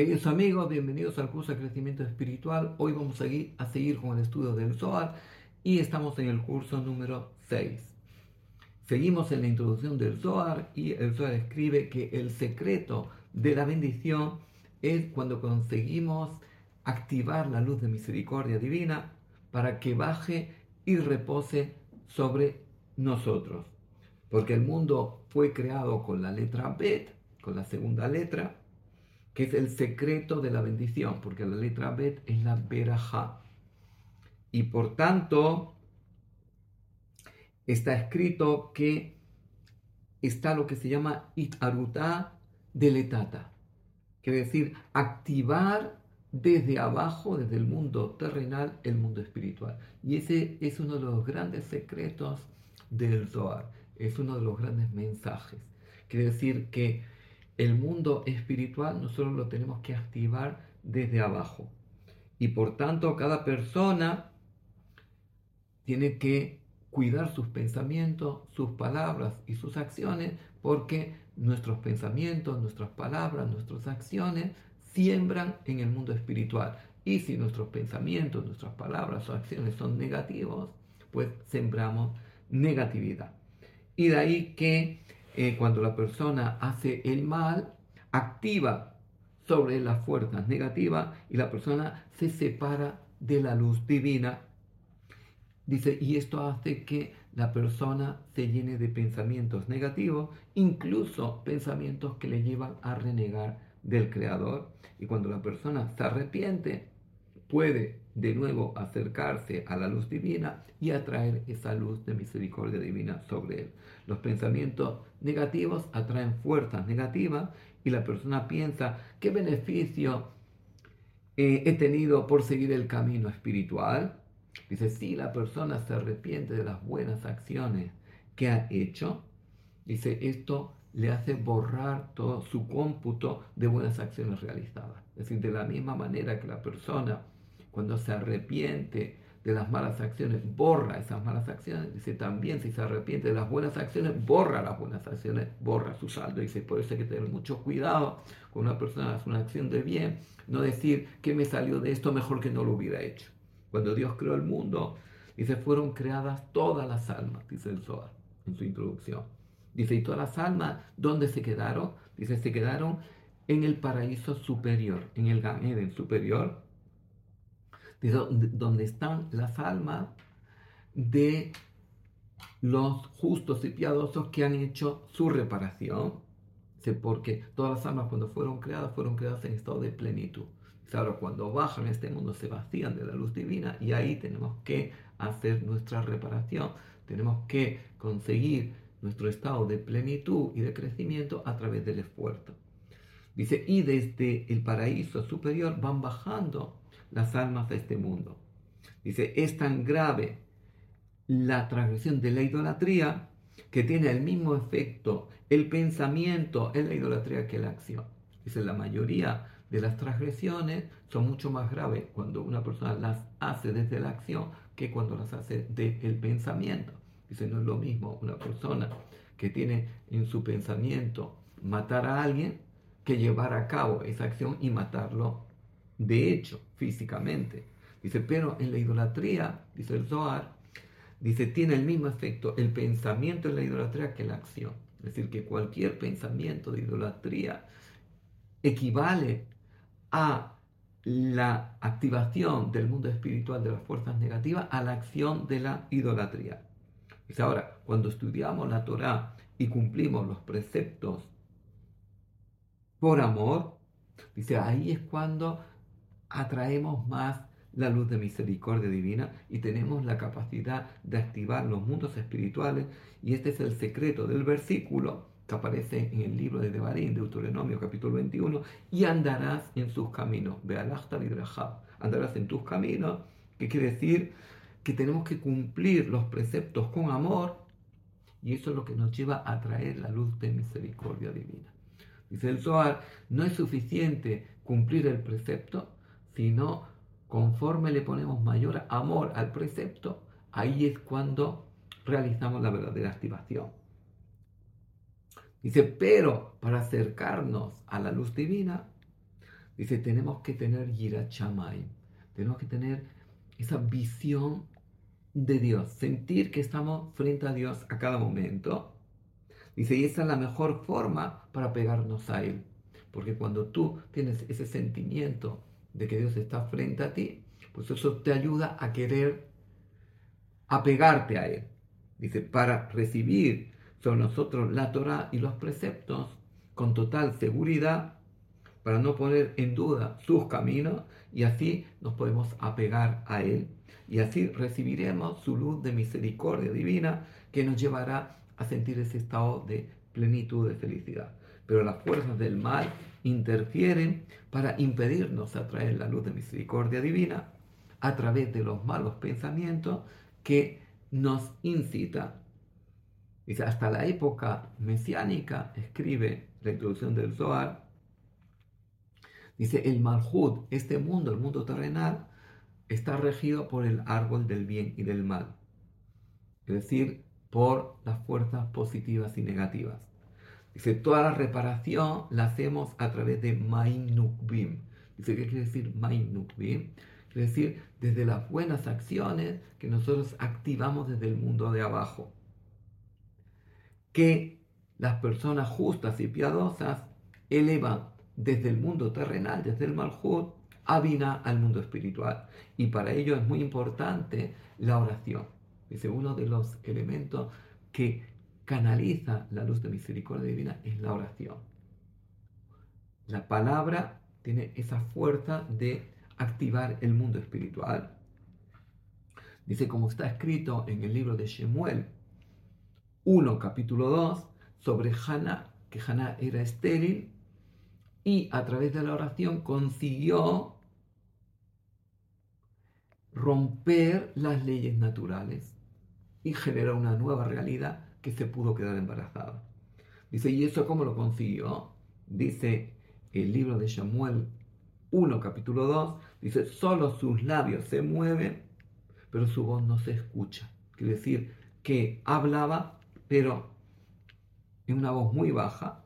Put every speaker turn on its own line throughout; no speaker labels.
Queridos amigos, bienvenidos al curso de crecimiento espiritual. Hoy vamos a seguir, a seguir con el estudio del Zohar y estamos en el curso número 6. Seguimos en la introducción del Zohar y el Zohar escribe que el secreto de la bendición es cuando conseguimos activar la luz de misericordia divina para que baje y repose sobre nosotros. Porque el mundo fue creado con la letra Bet, con la segunda letra, que es el secreto de la bendición, porque la letra Bet es la Berajá. Y por tanto, está escrito que está lo que se llama Itaruta deletata, quiere decir activar desde abajo, desde el mundo terrenal, el mundo espiritual. Y ese es uno de los grandes secretos del Zohar, es uno de los grandes mensajes. Quiere decir que el mundo espiritual nosotros lo tenemos que activar desde abajo. Y por tanto cada persona tiene que cuidar sus pensamientos, sus palabras y sus acciones, porque nuestros pensamientos, nuestras palabras, nuestras acciones siembran en el mundo espiritual. Y si nuestros pensamientos, nuestras palabras o acciones son negativos, pues sembramos negatividad. Y de ahí que eh, cuando la persona hace el mal, activa sobre las fuerzas negativas y la persona se separa de la luz divina. Dice, y esto hace que la persona se llene de pensamientos negativos, incluso pensamientos que le llevan a renegar del Creador. Y cuando la persona se arrepiente, puede de nuevo acercarse a la luz divina y atraer esa luz de misericordia divina sobre él. Los pensamientos negativos atraen fuerzas negativas y la persona piensa, ¿qué beneficio eh, he tenido por seguir el camino espiritual? Dice, si la persona se arrepiente de las buenas acciones que ha hecho, dice, esto le hace borrar todo su cómputo de buenas acciones realizadas. Es decir, de la misma manera que la persona cuando se arrepiente de las malas acciones, borra esas malas acciones. Dice también, si se arrepiente de las buenas acciones, borra las buenas acciones, borra su saldo. Dice, por eso hay que tener mucho cuidado cuando una persona hace una acción de bien, no decir que me salió de esto mejor que no lo hubiera hecho. Cuando Dios creó el mundo, dice, fueron creadas todas las almas, dice el Zohar en su introducción. Dice, ¿y todas las almas dónde se quedaron? Dice, se quedaron en el paraíso superior, en el Gan Eden superior, donde están las almas de los justos y piadosos que han hecho su reparación. Porque todas las almas cuando fueron creadas fueron creadas en estado de plenitud. Ahora cuando bajan este mundo se vacían de la luz divina y ahí tenemos que hacer nuestra reparación. Tenemos que conseguir nuestro estado de plenitud y de crecimiento a través del esfuerzo. Dice, y desde el paraíso superior van bajando las almas de este mundo. Dice, es tan grave la transgresión de la idolatría que tiene el mismo efecto el pensamiento en la idolatría que la acción. Dice, la mayoría de las transgresiones son mucho más graves cuando una persona las hace desde la acción que cuando las hace desde el pensamiento. Dice, no es lo mismo una persona que tiene en su pensamiento matar a alguien que llevar a cabo esa acción y matarlo de hecho, físicamente. Dice, pero en la idolatría, dice el Zohar, dice, tiene el mismo efecto el pensamiento en la idolatría que la acción. Es decir, que cualquier pensamiento de idolatría equivale a la activación del mundo espiritual de las fuerzas negativas a la acción de la idolatría. Dice ahora, cuando estudiamos la Torah y cumplimos los preceptos por amor, dice, ahí es cuando atraemos más la luz de misericordia divina y tenemos la capacidad de activar los mundos espirituales. Y este es el secreto del versículo que aparece en el libro de Devarim, Deuteronomio capítulo 21, y andarás en sus caminos, andarás en tus caminos, que quiere decir que tenemos que cumplir los preceptos con amor y eso es lo que nos lleva a traer la luz de misericordia divina. Dice el Zohar, no es suficiente cumplir el precepto, sino conforme le ponemos mayor amor al precepto, ahí es cuando realizamos la verdadera activación. Dice, pero para acercarnos a la luz divina, Dice, tenemos que tener Yirat tenemos que tener esa visión de Dios, sentir que estamos frente a Dios a cada momento. Dice, y esa es la mejor forma para pegarnos a Él. Porque cuando tú tienes ese sentimiento de que Dios está frente a ti, pues eso te ayuda a querer apegarte a Él. Dice, para recibir sobre nosotros la Torah y los preceptos con total seguridad, para no poner en duda sus caminos, y así nos podemos apegar a Él. Y así recibiremos su luz de misericordia divina que nos llevará a sentir ese estado de plenitud de felicidad. Pero las fuerzas del mal interfieren para impedirnos atraer la luz de misericordia divina a través de los malos pensamientos que nos incita. Dice, hasta la época mesiánica, escribe la introducción del Zohar, dice, el Malhud, este mundo, el mundo terrenal, está regido por el árbol del bien y del mal. Es decir, por las fuerzas positivas y negativas. Dice, toda la reparación la hacemos a través de Main Nukbim. Dice, ¿qué quiere decir Main Nukbim? Quiere decir, desde las buenas acciones que nosotros activamos desde el mundo de abajo. Que las personas justas y piadosas elevan desde el mundo terrenal, desde el Malhut, a Bina al mundo espiritual. Y para ello es muy importante la oración. Dice, uno de los elementos que canaliza la luz de misericordia divina es la oración. La palabra tiene esa fuerza de activar el mundo espiritual. Dice, como está escrito en el libro de Shemuel 1, capítulo 2, sobre Hannah, que Hannah era estéril y a través de la oración consiguió romper las leyes naturales y generar una nueva realidad que se pudo quedar embarazada. Dice, ¿y eso cómo lo consiguió? Dice el libro de Samuel 1, capítulo 2, dice, solo sus labios se mueven, pero su voz no se escucha. Quiere decir que hablaba, pero en una voz muy baja,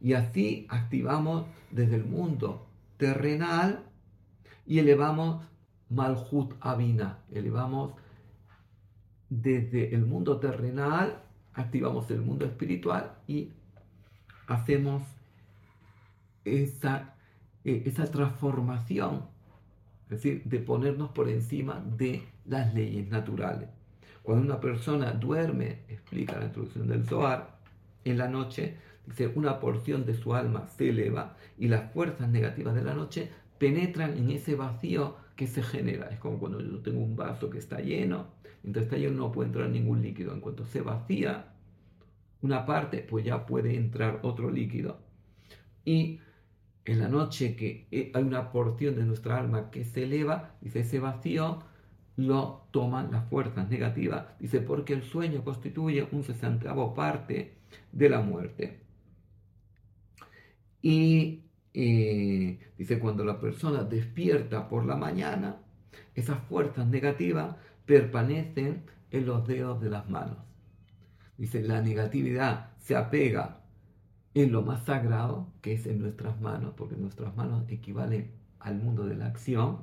y así activamos desde el mundo terrenal y elevamos Malhut Abina, elevamos desde el mundo terrenal activamos el mundo espiritual y hacemos esa, eh, esa transformación, es decir, de ponernos por encima de las leyes naturales. Cuando una persona duerme, explica la introducción del Zohar, en la noche, dice, una porción de su alma se eleva y las fuerzas negativas de la noche penetran en ese vacío que se genera. Es como cuando yo tengo un vaso que está lleno entonces ahí no puede entrar ningún líquido. En cuanto se vacía una parte, pues ya puede entrar otro líquido. Y en la noche que hay una porción de nuestra alma que se eleva, dice, ese vacío lo toman las fuerzas negativas, dice, porque el sueño constituye un sesentavo parte de la muerte. Y eh, dice, cuando la persona despierta por la mañana, esas fuerzas negativas permanecen en los dedos de las manos. Dice, la negatividad se apega en lo más sagrado, que es en nuestras manos, porque nuestras manos equivalen al mundo de la acción,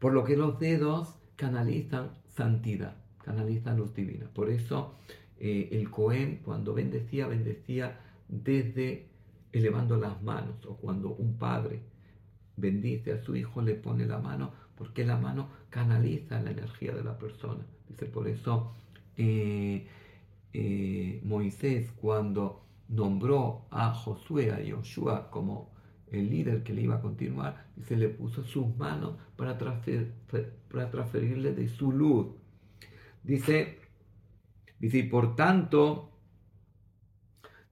por lo que los dedos canalizan santidad, canalizan luz divina. Por eso eh, el Cohen cuando bendecía, bendecía desde elevando las manos, o cuando un padre bendice a su hijo, le pone la mano porque la mano canaliza la energía de la persona. Dice, por eso eh, eh, Moisés cuando nombró a Josué, a Joshua como el líder que le iba a continuar, se le puso sus manos para, para transferirle de su luz. Dice, dice, y por tanto,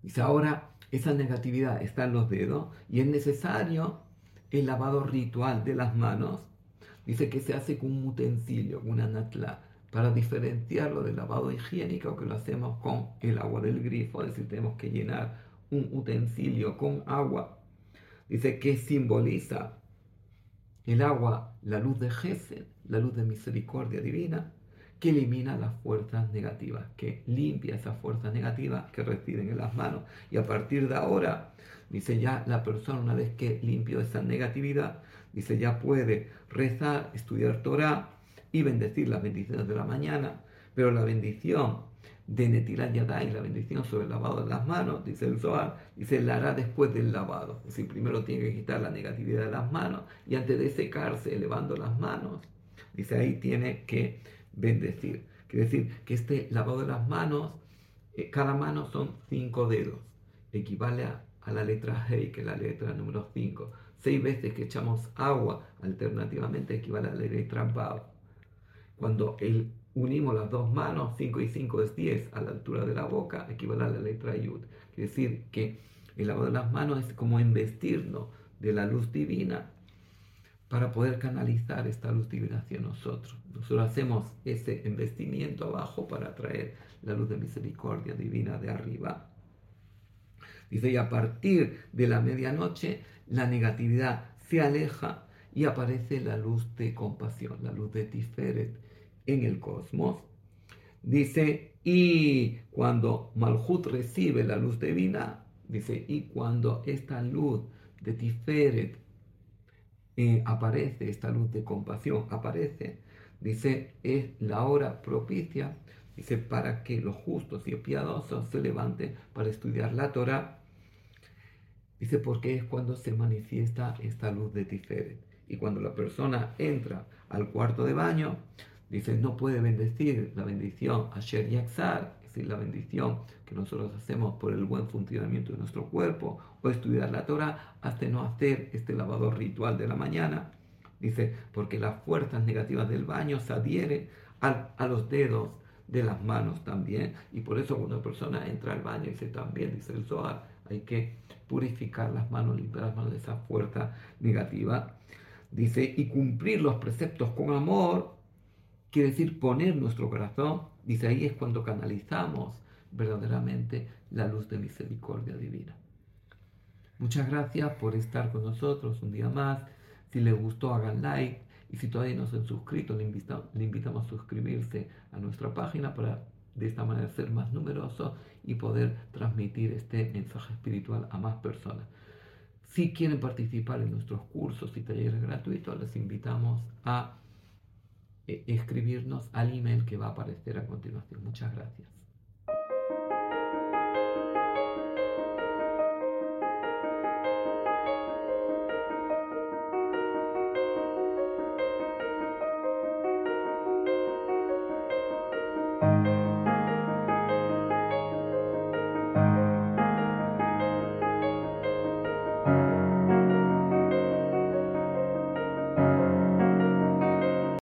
dice, ahora esa negatividad está en los dedos y es necesario el lavado ritual de las manos Dice que se hace con un utensilio, con una natla, para diferenciarlo del lavado higiénico que lo hacemos con el agua del grifo, es decir, tenemos que llenar un utensilio con agua. Dice que simboliza el agua, la luz de Gesed, la luz de misericordia divina, que elimina las fuerzas negativas, que limpia esas fuerzas negativas que residen en las manos. Y a partir de ahora, dice ya la persona, una vez que limpió esa negatividad, dice ya puede rezar, estudiar Torah y bendecir las bendiciones de la mañana, pero la bendición de Netilat Yadai, la bendición sobre el lavado de las manos, dice el Zohar, dice la hará después del lavado. Es decir, primero tiene que quitar la negatividad de las manos y antes de secarse, elevando las manos, dice ahí tiene que bendecir. Quiere decir que este lavado de las manos, eh, cada mano son cinco dedos, equivale a, la letra Hei, que es la letra número 5. Seis veces que echamos agua, alternativamente equivale a la letra Bav. Cuando el unimos las dos manos, 5 y 5 es 10, a la altura de la boca, equivale a la letra Yud. Quiere decir que el lavado de las manos es como investirnos de la luz divina para poder canalizar esta luz divina hacia nosotros. Nosotros hacemos ese investimiento abajo para traer la luz de misericordia divina de arriba. Dice, y a partir de la medianoche, la negatividad se aleja y aparece la luz de compasión, la luz de Tiferet en el cosmos. Dice, y cuando Malhut recibe la luz divina, dice, y cuando esta luz de Tiferet eh, aparece, esta luz de compasión aparece, dice, es la hora propicia, dice, para que los justos y piadosos se levanten para estudiar la Torah. Dice, porque es cuando se manifiesta esta luz de Tiferet. Y cuando la persona entra al cuarto de baño, Dice, no puede bendecir la bendición Asher Yaxar, es decir, la bendición que nosotros hacemos por el buen funcionamiento de nuestro cuerpo, o estudiar la Torah hasta no hacer este lavado ritual de la mañana. Dice, porque las fuerzas negativas del baño se adhieren a, los dedos de las manos también, y por eso cuando una persona entra al baño, dice también, dice el Zohar, hay que purificar las manos, limpiar las manos de esa fuerza negativa. Dice, y cumplir los preceptos con amor, Quiere decir poner nuestro corazón, dice ahí es cuando canalizamos verdaderamente la luz de misericordia divina. Muchas gracias por estar con nosotros un día más. Si les gustó, hagan like. Y si todavía no se han suscrito, le, le invitamos a suscribirse a nuestra página para de esta manera ser más numeroso y poder transmitir este mensaje espiritual a más personas. Si quieren participar en nuestros cursos y talleres gratuitos, les invitamos a escribirnos al email que va a aparecer a continuación. Muchas gracias.